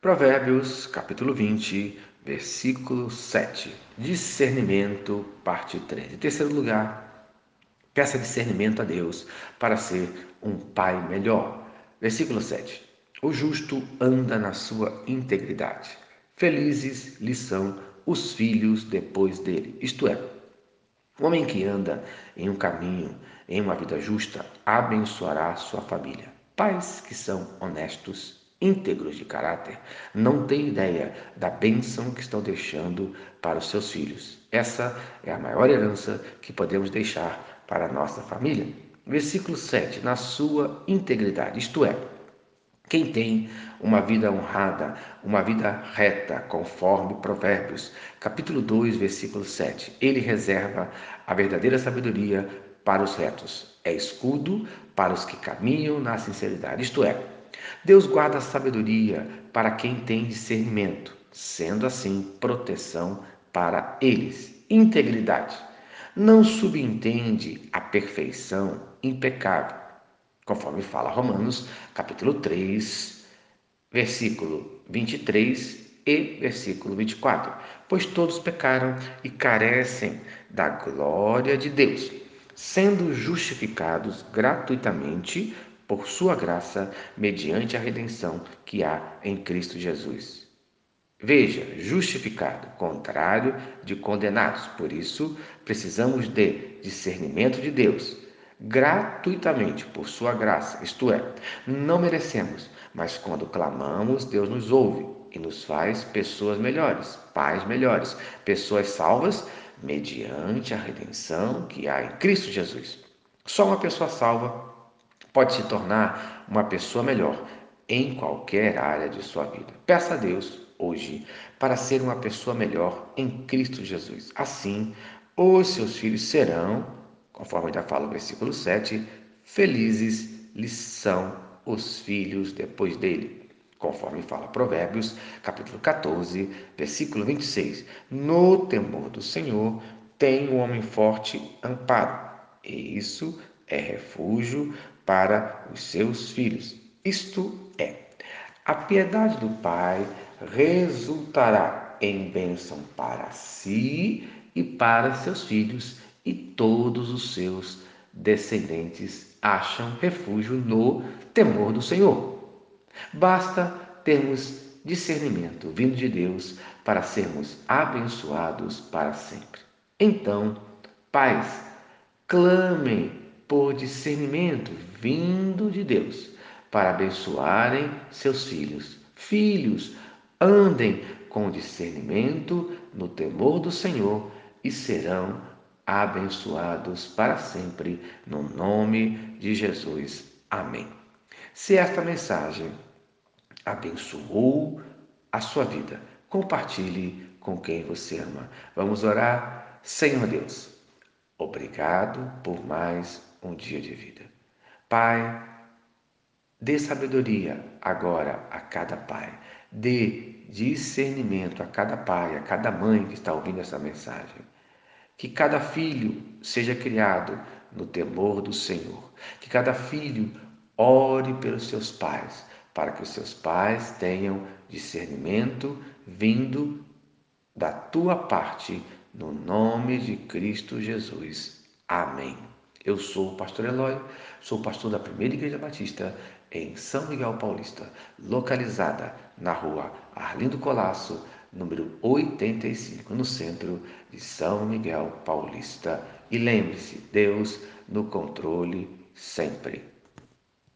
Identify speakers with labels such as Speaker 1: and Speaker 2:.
Speaker 1: Provérbios, capítulo 20, versículo 7. Discernimento, parte 3. Em terceiro lugar, peça discernimento a Deus para ser um pai melhor. Versículo 7. O justo anda na sua integridade. Felizes lhe são os filhos depois dele. Isto é, o homem que anda em um caminho, em uma vida justa, abençoará sua família. Pais que são honestos íntegros de caráter, não têm ideia da bênção que estão deixando para os seus filhos. Essa é a maior herança que podemos deixar para a nossa família. Versículo 7, na sua integridade, isto é, quem tem uma vida honrada, uma vida reta, conforme Provérbios, capítulo 2, versículo 7, ele reserva a verdadeira sabedoria para os retos, é escudo para os que caminham na sinceridade, isto é, Deus guarda a sabedoria para quem tem discernimento, sendo assim proteção para eles. Integridade. Não subentende a perfeição impecável, conforme fala Romanos, capítulo 3, versículo 23 e versículo 24. Pois todos pecaram e carecem da glória de Deus, sendo justificados gratuitamente por sua graça, mediante a redenção que há em Cristo Jesus. Veja, justificado, contrário de condenados. Por isso, precisamos de discernimento de Deus, gratuitamente, por sua graça. Isto é, não merecemos, mas quando clamamos, Deus nos ouve e nos faz pessoas melhores, pais melhores, pessoas salvas mediante a redenção que há em Cristo Jesus. Só uma pessoa salva pode se tornar uma pessoa melhor em qualquer área de sua vida. Peça a Deus hoje para ser uma pessoa melhor em Cristo Jesus. Assim, os seus filhos serão, conforme já fala o versículo 7, felizes lhes são os filhos depois dele. Conforme fala Provérbios, capítulo 14, versículo 26. No temor do Senhor tem o homem forte amparo, e isso é refúgio para os seus filhos. Isto é, a piedade do Pai resultará em bênção para si e para seus filhos, e todos os seus descendentes acham refúgio no temor do Senhor. Basta termos discernimento vindo de Deus para sermos abençoados para sempre. Então, pais, clamem por discernimento vindo de Deus para abençoarem seus filhos. Filhos, andem com discernimento no temor do Senhor e serão abençoados para sempre, no nome de Jesus. Amém. Se esta mensagem abençoou a sua vida, compartilhe com quem você ama. Vamos orar. Senhor Deus, obrigado por mais um dia de vida. Pai, dê sabedoria agora a cada pai, dê discernimento a cada pai, a cada mãe que está ouvindo essa mensagem. Que cada filho seja criado no temor do Senhor, que cada filho ore pelos seus pais, para que os seus pais tenham discernimento vindo da tua parte, no nome de Cristo Jesus. Amém. Eu sou o pastor Eloy, sou pastor da Primeira Igreja Batista em São Miguel Paulista, localizada na rua Arlindo Colasso, número 85, no centro de São Miguel Paulista. E lembre-se, Deus no controle sempre.